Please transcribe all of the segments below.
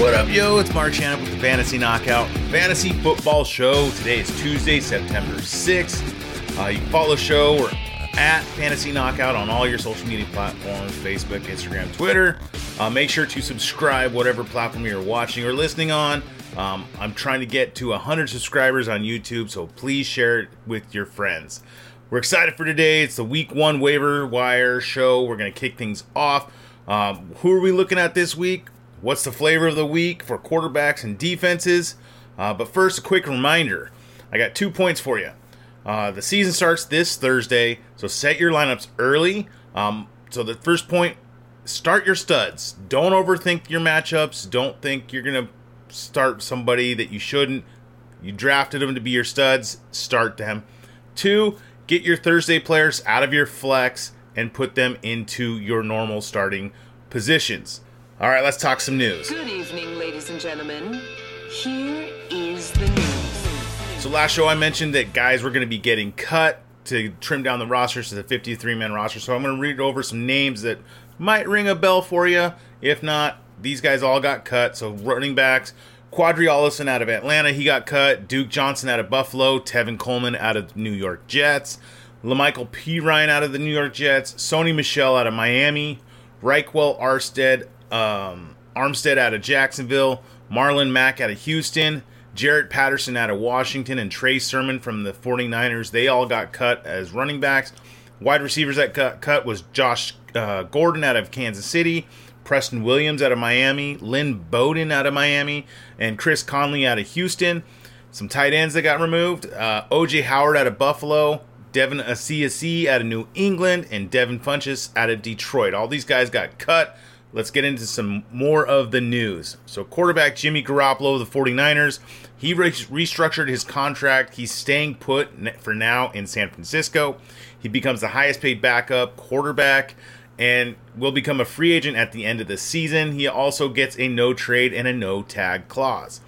What up, yo? It's Mark Shannon with the Fantasy Knockout Fantasy Football Show. Today is Tuesday, September 6th. Uh, you can follow the show. We're at Fantasy Knockout on all your social media platforms Facebook, Instagram, Twitter. Uh, make sure to subscribe, whatever platform you're watching or listening on. Um, I'm trying to get to 100 subscribers on YouTube, so please share it with your friends. We're excited for today. It's the week one waiver wire show. We're going to kick things off. Um, who are we looking at this week? What's the flavor of the week for quarterbacks and defenses? Uh, but first, a quick reminder I got two points for you. Uh, the season starts this Thursday, so set your lineups early. Um, so, the first point start your studs. Don't overthink your matchups. Don't think you're going to start somebody that you shouldn't. You drafted them to be your studs, start them. Two, get your Thursday players out of your flex and put them into your normal starting positions. All right, let's talk some news. Good evening, ladies and gentlemen. Here is the news. So last show I mentioned that guys were going to be getting cut to trim down the rosters to the 53 man roster. So I'm going to read over some names that might ring a bell for you. If not, these guys all got cut. So running backs, Qadree Ollison out of Atlanta, he got cut. Duke Johnson out of Buffalo. Tevin Coleman out of New York Jets. La'Mical Perine out of the New York Jets. Sony Michel out of Miami. Ryquell Arstead um, Armstead out of Jacksonville, Marlon Mack out of Houston, Jaret Patterson out of Washington, and Trey Sermon from the 49ers. They all got cut as running backs. Wide receivers that got cut was Josh uh, Gordon out of Kansas City, Preston Williams out of Miami, Lynn Bowden out of Miami, and Chris Conley out of Houston. Some tight ends that got removed uh, OJ Howard out of Buffalo, Devin Asiasi out of New England, and Devin Funchess out of Detroit. All these guys got cut. Let's get into some more of the news. So, quarterback Jimmy Garoppolo of the 49ers, he re- restructured his contract. He's staying put for now in San Francisco. He becomes the highest paid backup quarterback and will become a free agent at the end of the season. He also gets a no trade and a no tag clause.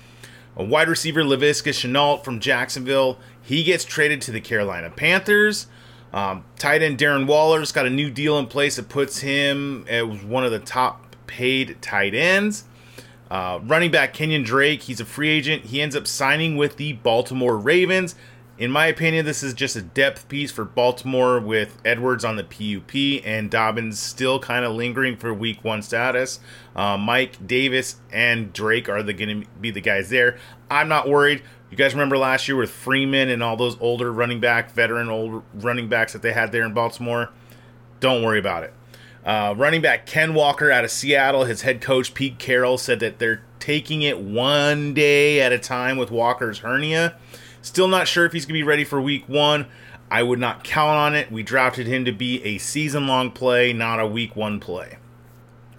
A wide receiver, Laviska Shenault from Jacksonville, he gets traded to the Carolina Panthers. Um, tight end Darren Waller's got a new deal in place that puts him as one of the top paid tight ends. Uh, running back Kenyan Drake, he's a free agent. He ends up signing with the Baltimore Ravens. In my opinion, this is just a depth piece for Baltimore with Edwards on the PUP and Dobbins still kind of lingering for week one status. Uh, Mike Davis and Drake are the going to be the guys there. I'm not worried. You guys remember last year with Freeman and all those older running back, veteran old running backs that they had there in Baltimore? Don't worry about it. Uh, running back Ken Walker out of Seattle, his head coach Pete Carroll said that they're taking it one day at a time with Walker's hernia. Still not sure if he's going to be ready for week one. I would not count on it. We drafted him to be a season long play, not a week one play.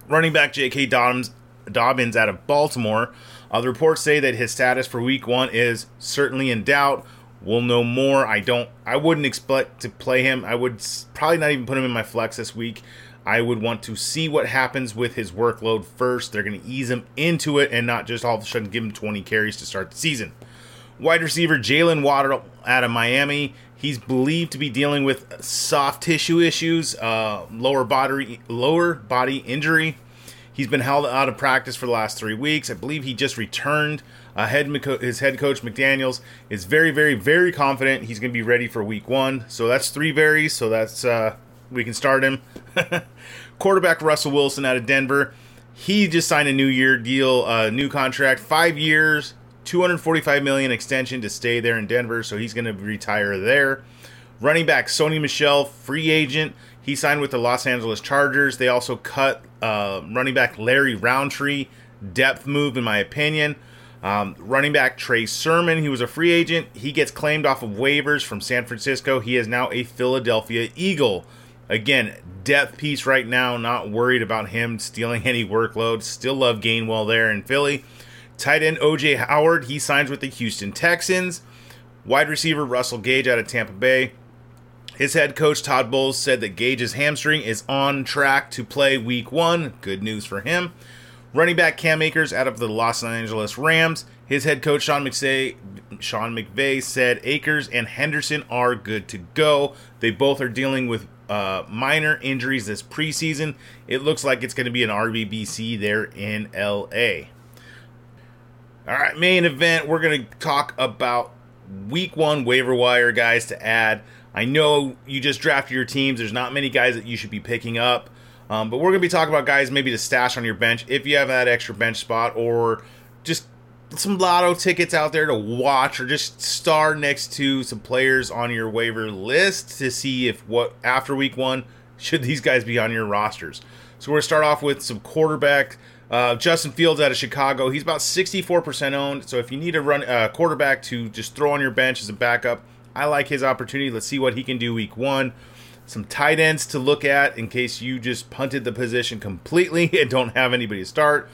Running back J.K. Dobbins, Dobbins out of Baltimore uh, the reports say that his status for Week One is certainly in doubt. We'll know more. I don't. I wouldn't expect to play him. I would probably not even put him in my flex this week. I would want to see what happens with his workload first. They're going to ease him into it and not just all of a sudden give him 20 carries to start the season. Wide receiver Jaylen Waddle out of Miami. He's believed to be dealing with soft tissue issues, uh, lower body lower body injury. He's been held out of practice for the last three weeks. I believe he just returned. Uh, head, his head coach McDaniels is very, very, very confident he's going to be ready for Week One. So that's three varies. So that's uh, we can start him. Quarterback Russell Wilson out of Denver. He just signed a new year deal, uh, new contract, five years, 245 million extension to stay there in Denver. So he's going to retire there. Running back Sony Michel, free agent. He signed with the Los Angeles Chargers. They also cut uh, running back Larry Rountree. Depth move, in my opinion. Um, running back Trey Sermon, he was a free agent. He gets claimed off of waivers from San Francisco. He is now a Philadelphia Eagle. Again, depth piece right now. Not worried about him stealing any workload. Still love Gainwell there in Philly. Tight end OJ Howard, he signs with the Houston Texans. Wide receiver Russell Gage out of Tampa Bay. His head coach Todd Bowles said that Gage's hamstring is on track to play week one. Good news for him. Running back Cam Akers out of the Los Angeles Rams. His head coach Sean McVay, Sean McVay said Akers and Henderson are good to go. They both are dealing with uh, minor injuries this preseason. It looks like it's going to be an RBBC there in LA. All right, main event. We're going to talk about week one waiver wire guys to add. I know you just drafted your teams. There's not many guys that you should be picking up. Um, but we're going to be talking about guys maybe to stash on your bench if you have that extra bench spot or just some lotto tickets out there to watch or just star next to some players on your waiver list to see if what after week one should these guys be on your rosters. So we're going to start off with some quarterback. Uh, Justin Fields out of Chicago. He's about 64% owned. So if you need a run uh, quarterback to just throw on your bench as a backup, I like his opportunity. Let's see what he can do week one. Some tight ends to look at in case you just punted the position completely and don't have anybody to start.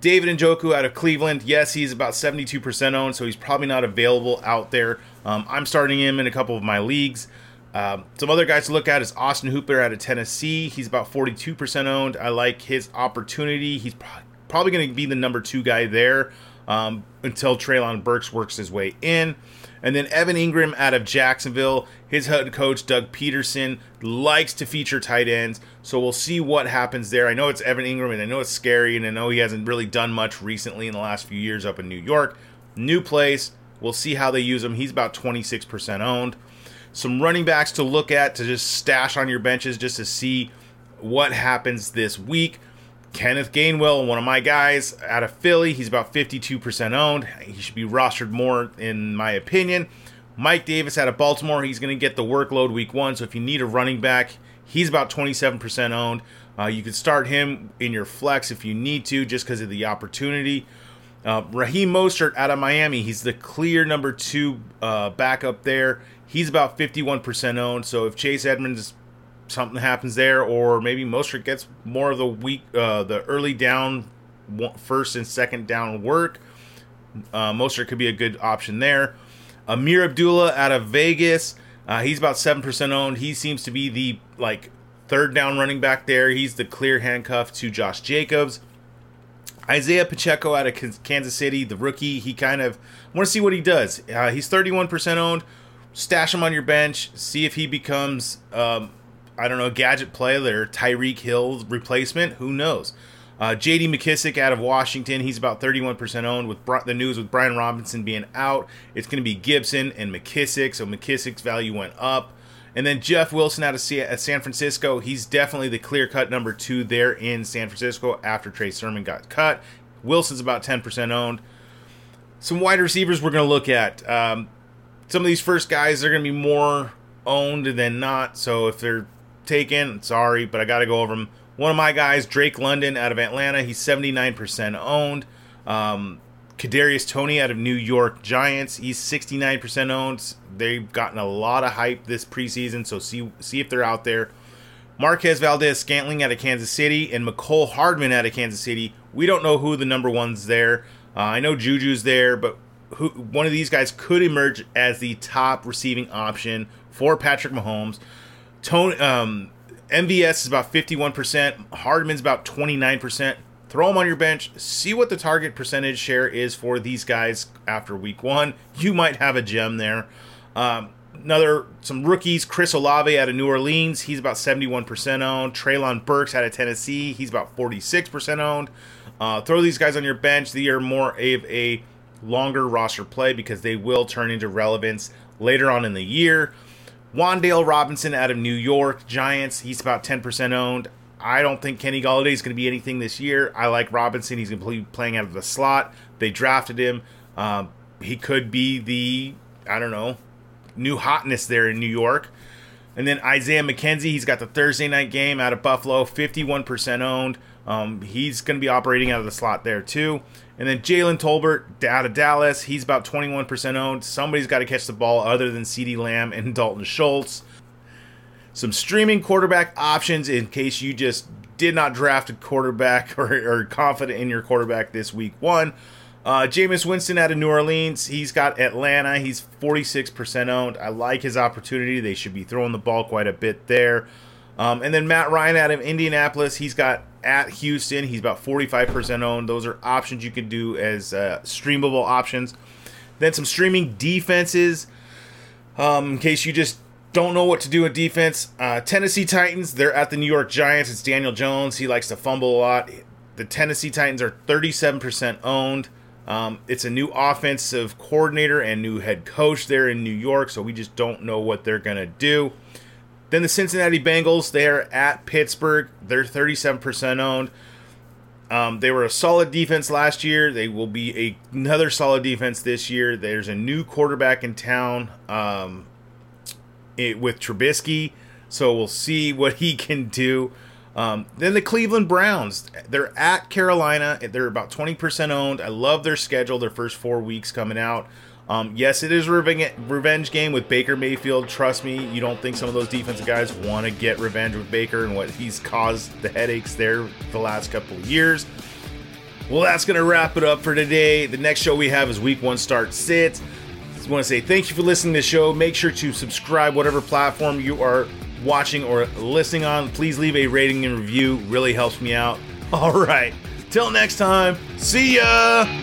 David Njoku out of Cleveland. Yes, he's about 72% owned, so he's probably not available out there. Um, I'm starting him in a couple of my leagues. Um, some other guys to look at is Austin Hooper out of Tennessee. He's about 42% owned. I like his opportunity. He's pro- probably going to be the number two guy there um, until Treylon Burks works his way in. And then Evan Engram out of Jacksonville. His head coach, Doug Pederson likes to feature tight ends. So we'll see what happens there. I know it's Evan Engram, and I know it's scary, and I know he hasn't really done much recently in the last few years up in New York. New place. We'll see how they use him. He's about 26% owned some running backs to look at to just stash on your benches just to see what happens this week. Kenneth Gainwell, one of my guys out of Philly, he's about 52% owned. He should be rostered more, in my opinion. Mike Davis out of Baltimore, he's going to get the workload week one. So if you need a running back, he's about 27% owned. Uh, you can start him in your flex if you need to, just because of the opportunity. Uh, Raheem Mostert out of Miami, he's the clear number two uh, backup there. He's about 51% owned. So if Chase Edmonds something happens there, or maybe Mostert gets more of the week, uh, the early down, first and second down work, uh, Mostert could be a good option there. Ameer Abdullah out of Vegas, uh, he's about seven percent owned. He seems to be the like third down running back there. He's the clear handcuff to Josh Jacobs. Isaiah Pacheco out of Kansas City, the rookie. He kind of want to see what he does. Uh, he's 31% owned stash him on your bench, see if he becomes, um, I don't know, gadget player, Tyreek Hill replacement. Who knows? Uh, J.D. McKissic out of Washington, he's about 31% owned. With the news with Brian Robinson being out, it's going to be Gibson and McKissic, so McKissic's value went up. And then Jeff Wilson out of San Francisco, he's definitely the clear cut number two there in San Francisco after Trey Sermon got cut. Wilson's about 10% owned. Some wide receivers we're going to look at. Um, some of these first guys are going to be more owned than not. So if they're taken, sorry, but I got to go over them. One of my guys, Drake London out of Atlanta, he's 79% owned. Um, Kadarius Toney out of New York Giants, he's 69% owned. They've gotten a lot of hype this preseason, so see see if they're out there. Marquez Valdes Scantling out of Kansas City and Mecole Hardman out of Kansas City. We don't know who the number one's there. Uh, I know Juju's there, but who one of these guys could emerge as the top receiving option for Patrick Mahomes. Toney um, MVS is about 51%, Hardman's about 29%. Throw them on your bench, see what the target percentage share is for these guys after week one. You might have a gem there. Um, another some rookies chris olave out of new orleans he's about 71% owned treylon burks out of tennessee he's about 46% owned uh, throw these guys on your bench they are more of a longer roster play because they will turn into relevance later on in the year. Wan'Dale Robinson out of New York Giants, he's about 10% owned. I don't think Kenny Golladay is going to be anything this year. I like Robinson. He's going to be playing out of the slot. They drafted him. Um, he could be the, I don't know, new hotness there in New York. And then Isaiah McKenzie, he's got the Thursday night game out of Buffalo, 51% owned. Um, he's going to be operating out of the slot there too. And then Jalen Tolbert out of Dallas, he's about 21% owned. Somebody's got to catch the ball other than CeeDee Lamb and Dalton Schultz. Some streaming quarterback options in case you just did not draft a quarterback or confident in your quarterback this week one. Uh, Jameis Winston out of New Orleans, he's got Atlanta. He's 46% owned. I like his opportunity. They should be throwing the ball quite a bit there. Um, and then Matt Ryan out of Indianapolis, he's got at Houston. He's about 45% owned. Those are options you can do as uh, streamable options. Then some streaming defenses. Um, in case you just don't know what to do with defense, uh, Tennessee Titans, they're at the New York Giants. It's Daniel Jones. He likes to fumble a lot. The Tennessee Titans are 37% owned. Um, it's a new offensive coordinator and new head coach there in New York, so we just don't know what they're going to do. Then the Cincinnati Bengals, they're at Pittsburgh. They're 37% owned. Um, they were a solid defense last year. They will be a, another solid defense this year. There's a new quarterback in town um, it, with Trubisky, so we'll see what he can do. Um, then the Cleveland Browns, they're at Carolina. They're about 20% owned. I love their schedule, their first four weeks coming out. Um, yes, it is a revenge game with Baker Mayfield. Trust me, you don't think some of those defensive guys want to get revenge with Baker and what he's caused the headaches there the last couple of years. Well, that's going to wrap it up for today. The next show we have is Week 1 Start Sits. Just want to say thank you for listening to the show. Make sure to subscribe, whatever platform you are watching or listening on. Please leave a rating and review, really helps me out. All right, till next time, see ya!